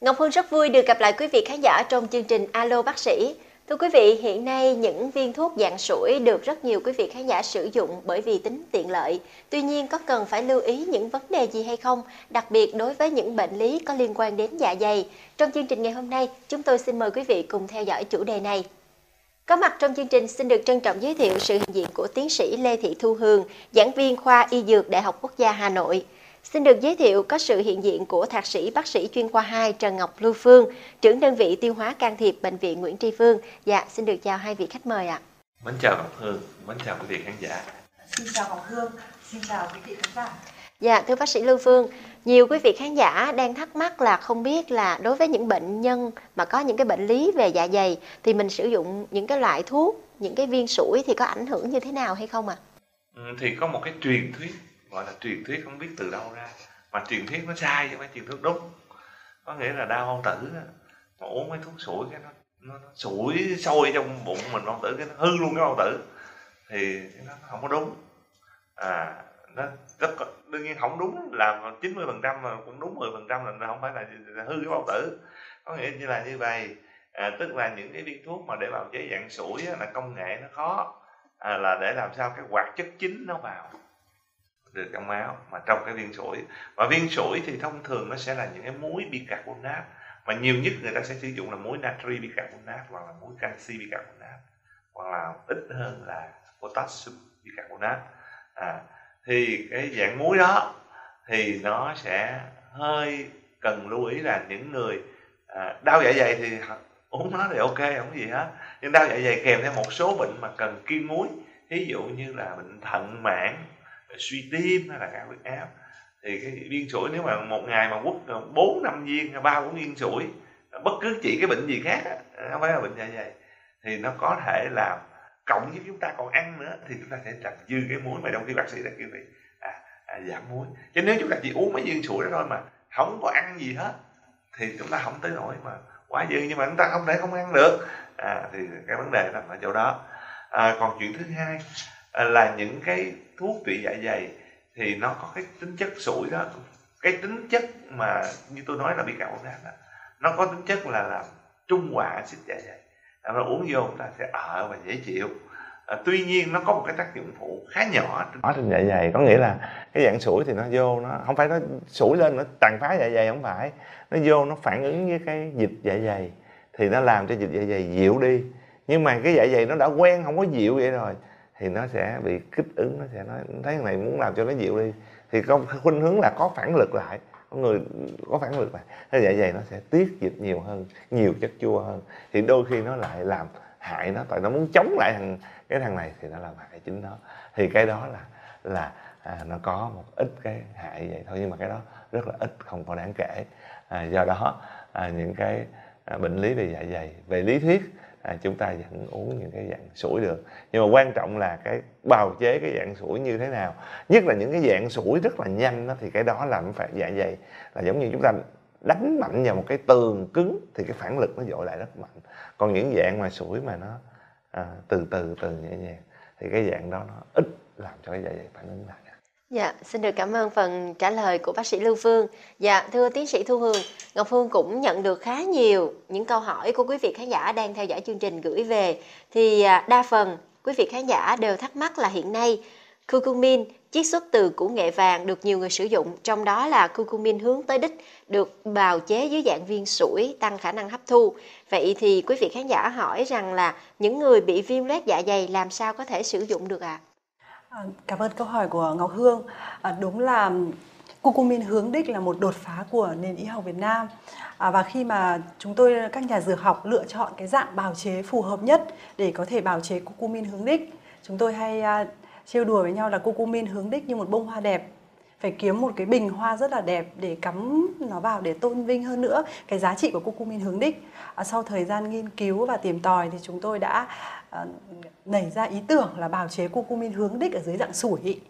Ngọc Hương rất vui được gặp lại quý vị khán giả trong chương trình Alo Bác sĩ. Thưa quý vị, hiện nay những viên thuốc dạng sủi được rất nhiều quý vị khán giả sử dụng bởi vì tính tiện lợi. Tuy nhiên có cần phải lưu ý những vấn đề gì hay không, đặc biệt đối với những bệnh lý có liên quan đến dạ dày. Trong chương trình ngày hôm nay, chúng tôi xin mời quý vị cùng theo dõi chủ đề này. Có mặt trong chương trình xin được trân trọng giới thiệu sự hiện diện của tiến sĩ Lê Thị Thu Hương, giảng viên khoa Y Dược Đại học Quốc gia Hà Nội. Xin được giới thiệu có sự hiện diện của Thạc sĩ bác sĩ chuyên khoa 2 Trần Ngọc Lưu Phương, trưởng đơn vị tiêu hóa can thiệp Bệnh viện Nguyễn Tri Phương. Dạ, xin được chào hai vị khách mời ạ. Mến chào Ngọc Hương, mến chào quý vị khán giả. Xin chào Ngọc Hương, xin chào quý vị khán giả. Dạ, thưa bác sĩ Lưu Phương, nhiều quý vị khán giả đang thắc mắc là không biết là đối với những bệnh nhân mà có những cái bệnh lý về dạ dày thì mình sử dụng những cái loại thuốc, những cái viên sủi thì có ảnh hưởng như thế nào hay không ạ? À? Ừ, thì có một cái truyền thuyết gọi là truyền thuyết không biết từ đâu ra mà truyền thuyết nó sai chứ phải truyền thuyết đúng có nghĩa là đau bao tử mà uống mấy thuốc sủi cái nó nó, nó sủi sôi trong bụng mình bao tử cái nó hư luôn cái bao tử thì nó không có đúng à nó rất đương nhiên không đúng làm 90 phần trăm mà cũng đúng 10 phần trăm là không phải là, là hư cái bao tử. Có nghĩa như là như vậy. À, tức là những cái viên thuốc mà để bào chế dạng sủi là công nghệ nó khó. À, là để làm sao cái hoạt chất chính nó vào được trong máu mà trong cái viên sủi. Và viên sủi thì thông thường nó sẽ là những cái muối bicarbonate mà nhiều nhất người ta sẽ sử dụng là muối natri bicarbonate hoặc là muối canxi bicarbonate hoặc là ít hơn là potassium bicarbonate. À, thì cái dạng muối đó thì nó sẽ hơi cần lưu ý là những người à, đau dạ dày thì uống nó thì ok không có gì hết. Nhưng đau dạ dày kèm theo một số bệnh mà cần kiêng muối ví dụ như là bệnh thận mãn suy tim hay là cao huyết áp. Thì cái viên sủi nếu mà một ngày mà quất à, bốn năm viên ba bốn viên sủi bất cứ chỉ cái bệnh gì khác không phải là bệnh dạ dày thì nó có thể làm cộng với chúng ta còn ăn nữa thì chúng ta sẽ làm dư cái muối mà trong khi bác sĩ đã kêu vậy à, à, giảm muối. Chứ nếu chúng ta chỉ uống mấy viên sủi đó thôi mà không có ăn gì hết thì chúng ta không tới nổi mà quá dư. Nhưng mà chúng ta không thể không ăn được. À, thì cái vấn đề nằm ở chỗ đó. À, còn chuyện thứ hai à, là những cái thuốc trị dạ dày thì nó có cái tính chất sủi đó. Cái tính chất mà như tôi nói là bị bicarbonate đó nó có tính chất là làm trung hòa axit dạ dày nó uống vô ta sẽ ở và dễ chịu. À, tuy nhiên nó có một cái tác dụng phụ khá nhỏ ở trên dạ dày có nghĩa là cái dạng sủi thì nó vô nó không phải nó sủi lên nó tàn phá dạ dày không phải. Nó vô nó phản ứng với cái dịch dạ dày thì nó làm cho dịch dạ dày dịu đi. Nhưng mà cái dạ dày nó đã quen không có dịu vậy rồi thì nó sẽ bị kích ứng nó sẽ nói thấy cái này muốn làm cho nó dịu đi. Thì có khuynh hướng là có phản lực lại người có phản lực lại thế dạ dày nó sẽ tiết dịch nhiều hơn nhiều chất chua hơn. Thì đôi khi nó lại làm hại nó tại nó muốn chống lại thằng cái thằng này thì nó làm hại chính nó. Thì cái đó là là à, nó có một ít cái hại vậy thôi nhưng mà cái đó rất là ít không có đáng kể. À, do đó à, những cái à, bệnh lý về dạ dày về lý thuyết à, chúng ta vẫn uống những cái dạng sủi được. Nhưng mà quan trọng là cái bào chế cái dạng sủi như thế nào. Nhất là những cái dạng sủi rất là nhanh đó, thì cái đó làm phải dạ dày. Là giống như chúng ta đánh mạnh vào một cái tường cứng thì cái phản lực nó dội lại rất mạnh. Còn những dạng mà sủi mà nó à, từ từ từ nhẹ nhàng thì cái dạng đó nó ít làm cho cái dạ dày phản ứng lại. Dạ, xin được cảm ơn phần trả lời của bác sĩ Lưu Phương. Dạ, thưa tiến sĩ Thu Hương, Ngọc Phương cũng nhận được khá nhiều những câu hỏi của quý vị khán giả đang theo dõi chương trình gửi về. Thì à, đa phần quý vị khán giả đều thắc mắc là hiện nay curcumin chiết xuất từ củ nghệ vàng được nhiều người sử dụng, trong đó là curcumin hướng tới đích được bào chế dưới dạng viên sủi tăng khả năng hấp thu. Vậy thì quý vị khán giả hỏi rằng là những người bị viêm loét dạ dày làm sao có thể sử dụng được ạ? À? À, cảm ơn câu hỏi của Ngọc Hương. À, đúng là curcumin hướng đích là một đột phá của nền y học Việt Nam. À, và khi mà chúng tôi các nhà dược học lựa chọn cái dạng bào chế phù hợp nhất để có thể bào chế curcumin hướng đích, chúng tôi hay à, trêu đùa với nhau là curcumin hướng đích như một bông hoa đẹp phải kiếm một cái bình hoa rất là đẹp để cắm nó vào để tôn vinh hơn nữa cái giá trị của curcumin hướng đích. À, sau thời gian nghiên cứu và tìm tòi thì chúng tôi đã Ờ, nảy ra ý tưởng là bào chế curcumin hướng đích ở dưới dạng sủi.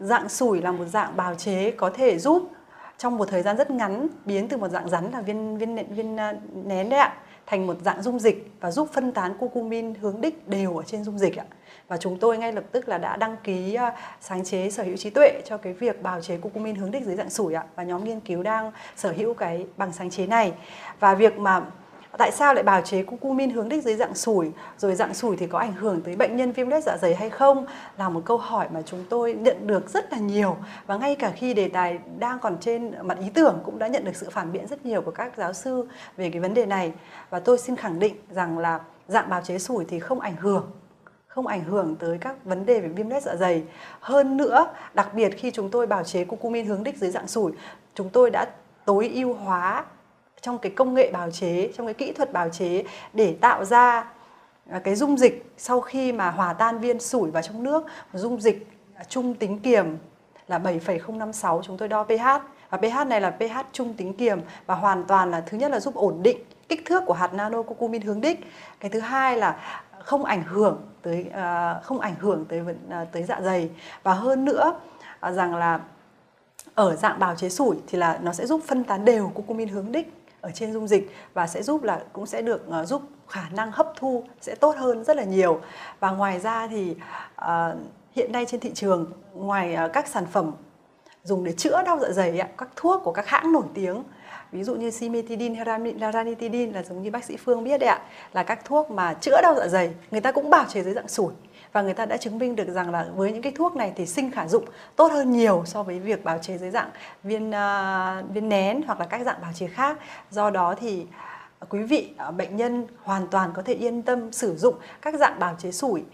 Dạng sủi là một dạng bào chế có thể giúp trong một thời gian rất ngắn biến từ một dạng rắn là viên viên viên, viên nén đấy ạ thành một dạng dung dịch và giúp phân tán curcumin hướng đích đều ở trên dung dịch ạ. Và chúng tôi ngay lập tức là đã đăng ký ờ, sáng chế sở hữu trí tuệ cho cái việc bào chế curcumin hướng đích dưới dạng sủi ạ. Và nhóm nghiên cứu đang sở hữu cái bằng sáng chế này. Và việc mà tại sao lại bào chế cucumin hướng đích dưới dạng sủi? Rồi dạng sủi thì có ảnh hưởng tới bệnh nhân viêm lết dạ dày hay không? Là một câu hỏi mà chúng tôi nhận được rất là nhiều. Và ngay cả khi đề tài đang còn trên mặt ý tưởng cũng đã nhận được sự phản biện rất nhiều của các giáo sư về cái vấn đề này. Và tôi xin khẳng định rằng là dạng bào chế sủi thì không ảnh hưởng không ảnh hưởng tới các vấn đề về viêm lết dạ dày. Hơn nữa, đặc biệt khi chúng tôi bào chế cucumin hướng đích dưới dạng sủi, chúng tôi đã tối ưu hóa trong cái công nghệ bào chế trong cái kỹ thuật bào chế để tạo ra à, cái dung dịch sau khi mà hòa tan viên sủi vào trong nước. Dung dịch trung tính kiềm là 7,056 chúng tôi đo pH. Và pH này là pH trung tính kiềm và hoàn toàn là thứ nhất là giúp ổn định kích thước của hạt nano curcumin hướng đích. Cái thứ hai là không ảnh hưởng tới à, không ảnh hưởng tới à, tới dạ dày. Và hơn nữa rằng là ở dạng bào chế sủi thì là nó sẽ giúp phân tán đều curcumin hướng đích ở trên dung dịch và sẽ giúp là cũng sẽ được uh, giúp khả năng hấp thu sẽ tốt hơn rất là nhiều. Và ngoài ra thì uh, hiện nay trên thị trường ngoài uh, các sản phẩm dùng để chữa đau dạ dày các thuốc của các hãng nổi tiếng ví dụ như simetidin, hay ranitidin là giống như bác sĩ Phương biết đấy ạ là các thuốc mà chữa đau dạ dày người ta cũng bảo chế dưới dạng sủi và người ta đã chứng minh được rằng là với những cái thuốc này thì sinh khả dụng tốt hơn nhiều so với việc bào chế dưới dạng viên uh, viên nén hoặc là các dạng bào chế khác. Do đó thì à, quý vị à, bệnh nhân hoàn toàn có thể yên tâm sử dụng các dạng bào chế sủi.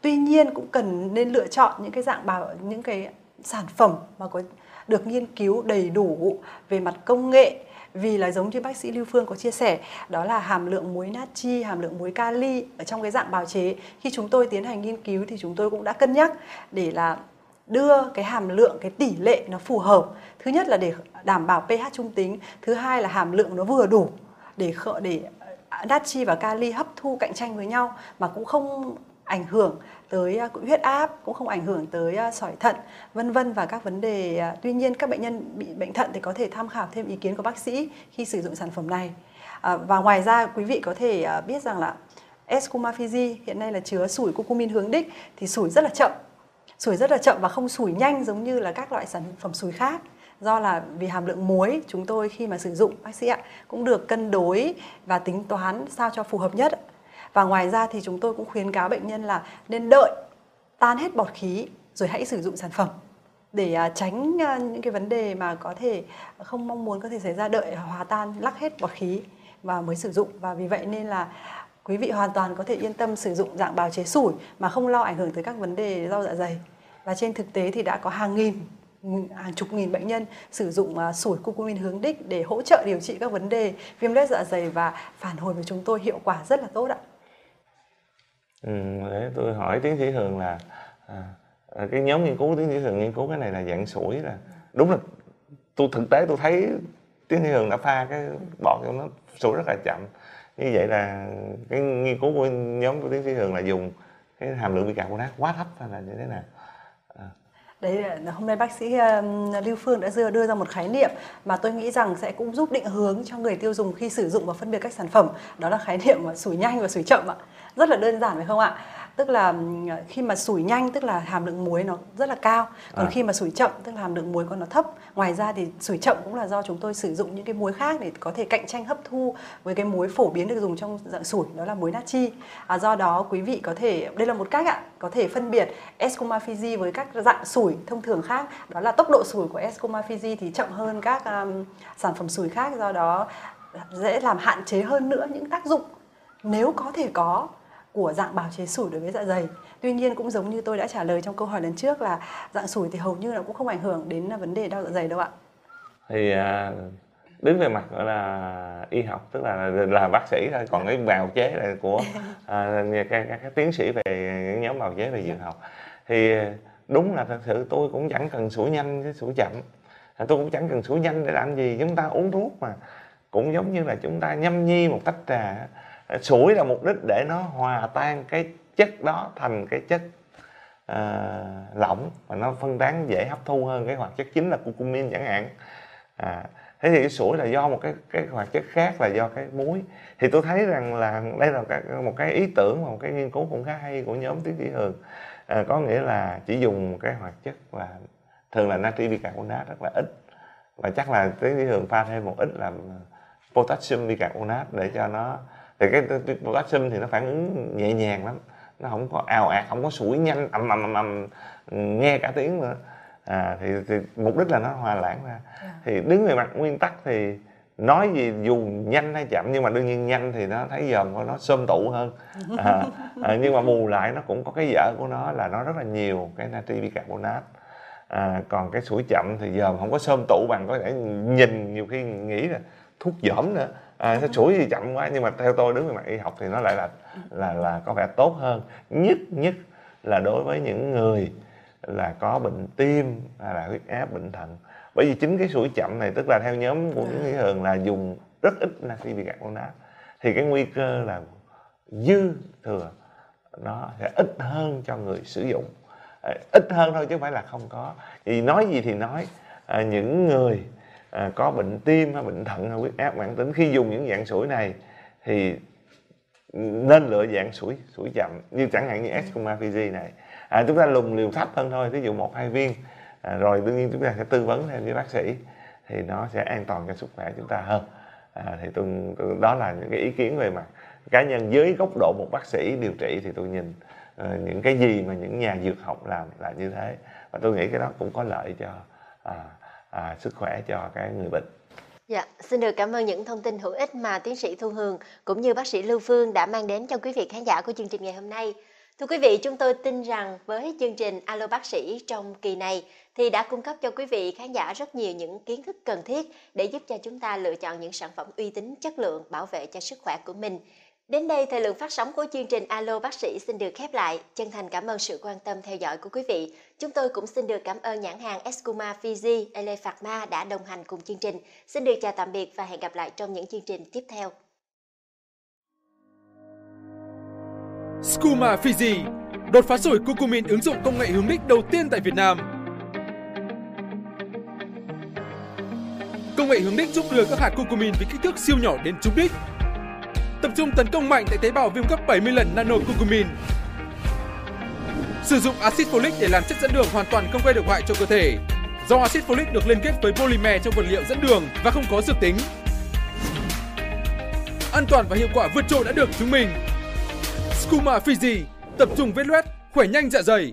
Tuy nhiên cũng cần nên lựa chọn những cái dạng bào những cái sản phẩm mà có được nghiên cứu đầy đủ về mặt công nghệ vì là giống như bác sĩ Lưu Phương có chia sẻ đó là hàm lượng muối natri, hàm lượng muối kali ở trong cái dạng bào chế. Khi chúng tôi tiến hành nghiên cứu thì chúng tôi cũng đã cân nhắc để là đưa cái hàm lượng cái tỷ lệ nó phù hợp. Thứ nhất là để đảm bảo pH trung tính thứ hai là hàm lượng nó vừa đủ để để à, natri và kali hấp thu cạnh tranh với nhau mà cũng không ảnh hưởng tới à, huyết áp, cũng không ảnh hưởng tới à, sỏi thận, vân vân và các vấn đề à, tuy nhiên các bệnh nhân bị bệnh thận thì có thể tham khảo thêm ý kiến của bác sĩ khi sử dụng sản phẩm này. Và ngoài ra quý vị có thể biết rằng là Escomafisi hiện nay là chứa sủi curcumin hướng đích thì sủi rất là chậm, sủi rất là chậm và không sủi nhanh giống như là các loại sản phẩm sủi khác. Do là vì hàm lượng muối chúng tôi khi mà sử dụng, bác sĩ ạ, cũng được cân đối và tính toán sao cho phù hợp nhất và ngoài ra thì chúng tôi cũng khuyến cáo bệnh nhân là nên đợi tan hết bọt khí rồi hãy sử dụng sản phẩm để à, tránh à, những cái vấn đề mà có thể không mong muốn có thể xảy ra đợi hòa tan, lắc hết bọt khí và mới sử dụng và vì vậy nên là quý vị hoàn toàn có thể yên tâm sử dụng dạng bào chế sủi mà không lo ảnh hưởng tới các vấn đề rau dạ dày và trên thực tế thì đã có hàng nghìn, hàng chục nghìn bệnh nhân sử dụng à, sủi cucumin hướng đích để hỗ trợ điều trị các vấn đề viêm loét dạ dày và phản hồi với chúng tôi hiệu quả rất là tốt ạ. Ừ, để tôi hỏi tiến sĩ Hường là à, à, cái nhóm nghiên cứu tiến sĩ Hường nghiên cứu cái này là dạng sủi là đúng là tôi thực tế tôi thấy tiến sĩ Hường đã pha cái bọt cho nó sủi rất là chậm như vậy là cái nghiên cứu của nhóm của tiến sĩ Hường là dùng cái hàm lượng bicarbonat quá thấp hay là như thế nào à. Đấy, hôm nay bác sĩ Lưu Phương đã đưa, đưa ra một khái niệm mà tôi nghĩ rằng sẽ cũng giúp định hướng cho người tiêu dùng khi sử dụng và phân biệt các sản phẩm. Đó là khái niệm sủi nhanh và sủi chậm ạ rất là đơn giản phải không ạ? Tức là khi mà sủi nhanh tức là hàm lượng muối nó rất là cao. Còn à. khi mà sủi chậm tức là hàm lượng muối của nó thấp ngoài ra thì sủi chậm cũng là do chúng tôi sử dụng những cái muối khác để có thể cạnh tranh hấp thu với cái muối phổ biến được dùng trong dạng sủi đó là muối natri. À, do đó quý vị có thể đây là một cách ạ có thể phân biệt Escomafisi với các dạng sủi thông thường khác. Đó là tốc độ sủi của Escomafisi thì chậm hơn các um, sản phẩm sủi khác do đó dễ làm hạn chế hơn nữa những tác dụng nếu có thể có của dạng bào chế sủi đối với dạ dày. Tuy nhiên cũng giống như tôi đã trả lời trong câu hỏi lần trước là dạng sủi thì hầu như là cũng không ảnh hưởng đến vấn đề đau dạ dày đâu ạ. Thì à, đứng về mặt gọi là y học tức là là bác sĩ thôi còn cái bào chế là của à, các, các, các tiến sĩ về những nhóm bào chế về dược học thì đúng là thật sự tôi cũng chẳng cần sủi nhanh với sủi chậm tôi cũng chẳng cần sủi nhanh để làm gì chúng ta uống thuốc mà cũng giống như là chúng ta nhâm nhi một tách trà À, sủi là mục đích để nó hòa tan cái chất đó thành cái chất à, lỏng và nó phân tán dễ hấp thu hơn cái hoạt chất chính là curcumin chẳng hạn. À, thế thì cái sủi là do một cái cái hoạt chất khác là do cái muối. Thì tôi thấy rằng là đây là một cái ý tưởng và một cái nghiên cứu cũng khá hay của nhóm tiến sĩ hường. À, có nghĩa là chỉ dùng một cái hoạt chất là thường là natri bicarbonate rất là ít. Và chắc là tiến sĩ hường pha thêm một ít là potassium bicarbonate để cho nó thì cái potassium thì nó phản ứng nhẹ nhàng lắm. Nó không có ào ạt không có sủi nhanh ầm ầm ầm ầm nghe cả tiếng nữa. À, thì, thì mục đích là nó hòa lãng ra. Yeah. Dạ. thì đứng về mặt nguyên tắc thì nói gì dù nhanh hay chậm nhưng mà đương nhiên nhanh thì nó thấy dòm của nó xôm tụ hơn. À, à, nhưng mà bù lại nó cũng có cái dở của nó là nó rất là nhiều cái natri bicarbonate. À, còn cái sủi chậm thì dòm không có xôm tụ bằng có thể nhìn nhiều khi nghĩ là thuốc giảm nữa à, nó sủi thì chậm quá nhưng mà theo tôi đứng về mặt y học thì nó lại là là là có vẻ tốt hơn. Nhất nhất là đối với những người là có bệnh tim hay là huyết áp bệnh thận. Bởi vì chính cái sủi chậm này tức là theo nhóm của những thường là dùng rất ít natri bicarbonate thì cái nguy cơ là dư thừa nó sẽ ít hơn cho người sử dụng. À, ít hơn thôi chứ không phải là không có. Vì nói gì thì nói à, những người à, có bệnh tim hay bệnh thận hay huyết áp mãn tính khi dùng những dạng sủi này thì nên lựa dạng sủi sủi chậm như chẳng hạn như escomafisi này. À, chúng ta lùng liều thấp hơn thôi ví dụ một hai viên. À, rồi đương nhiên chúng ta sẽ tư vấn thêm với bác sĩ thì nó sẽ an toàn cho sức khỏe chúng ta hơn. À, thì tôi, tôi đó là những cái ý kiến về mặt cá nhân dưới góc độ một bác sĩ điều trị thì tôi nhìn uh, những cái gì mà những nhà dược học làm là như thế. Và tôi nghĩ cái đó cũng có lợi cho à, à, sức khỏe cho cái người bệnh Dạ, xin được cảm ơn những thông tin hữu ích mà tiến sĩ Thu Hường cũng như bác sĩ Lưu Phương đã mang đến cho quý vị khán giả của chương trình ngày hôm nay. Thưa quý vị, chúng tôi tin rằng với chương trình Alo Bác sĩ trong kỳ này thì đã cung cấp cho quý vị khán giả rất nhiều những kiến thức cần thiết để giúp cho chúng ta lựa chọn những sản phẩm uy tín, chất lượng, bảo vệ cho sức khỏe của mình. Đến đây, thời lượng phát sóng của chương trình Alo Bác sĩ xin được khép lại. Chân thành cảm ơn sự quan tâm theo dõi của quý vị. Chúng tôi cũng xin được cảm ơn nhãn hàng Escuma Fiji, Ele Pharma đã đồng hành cùng chương trình. Xin được chào tạm biệt và hẹn gặp lại trong những chương trình tiếp theo. Scuma Fiji, đột phá sủi curcumin ứng dụng công nghệ hướng đích đầu tiên tại Việt Nam. Công nghệ hướng đích giúp đưa các hạt curcumin với kích thước siêu nhỏ đến trúng đích. Tập trung tấn công mạnh tại tế bào viêm gấp 70 lần nano curcumin. Sử dụng axit folic để làm chất dẫn đường hoàn toàn không gây độc hại cho cơ thể. Do axit folic được liên kết với polymer trong vật liệu dẫn đường và không có dược tính. An toàn và hiệu quả vượt trội đã được chứng minh Scuma Fiji tập trung vết loét, khỏe nhanh dạ dày.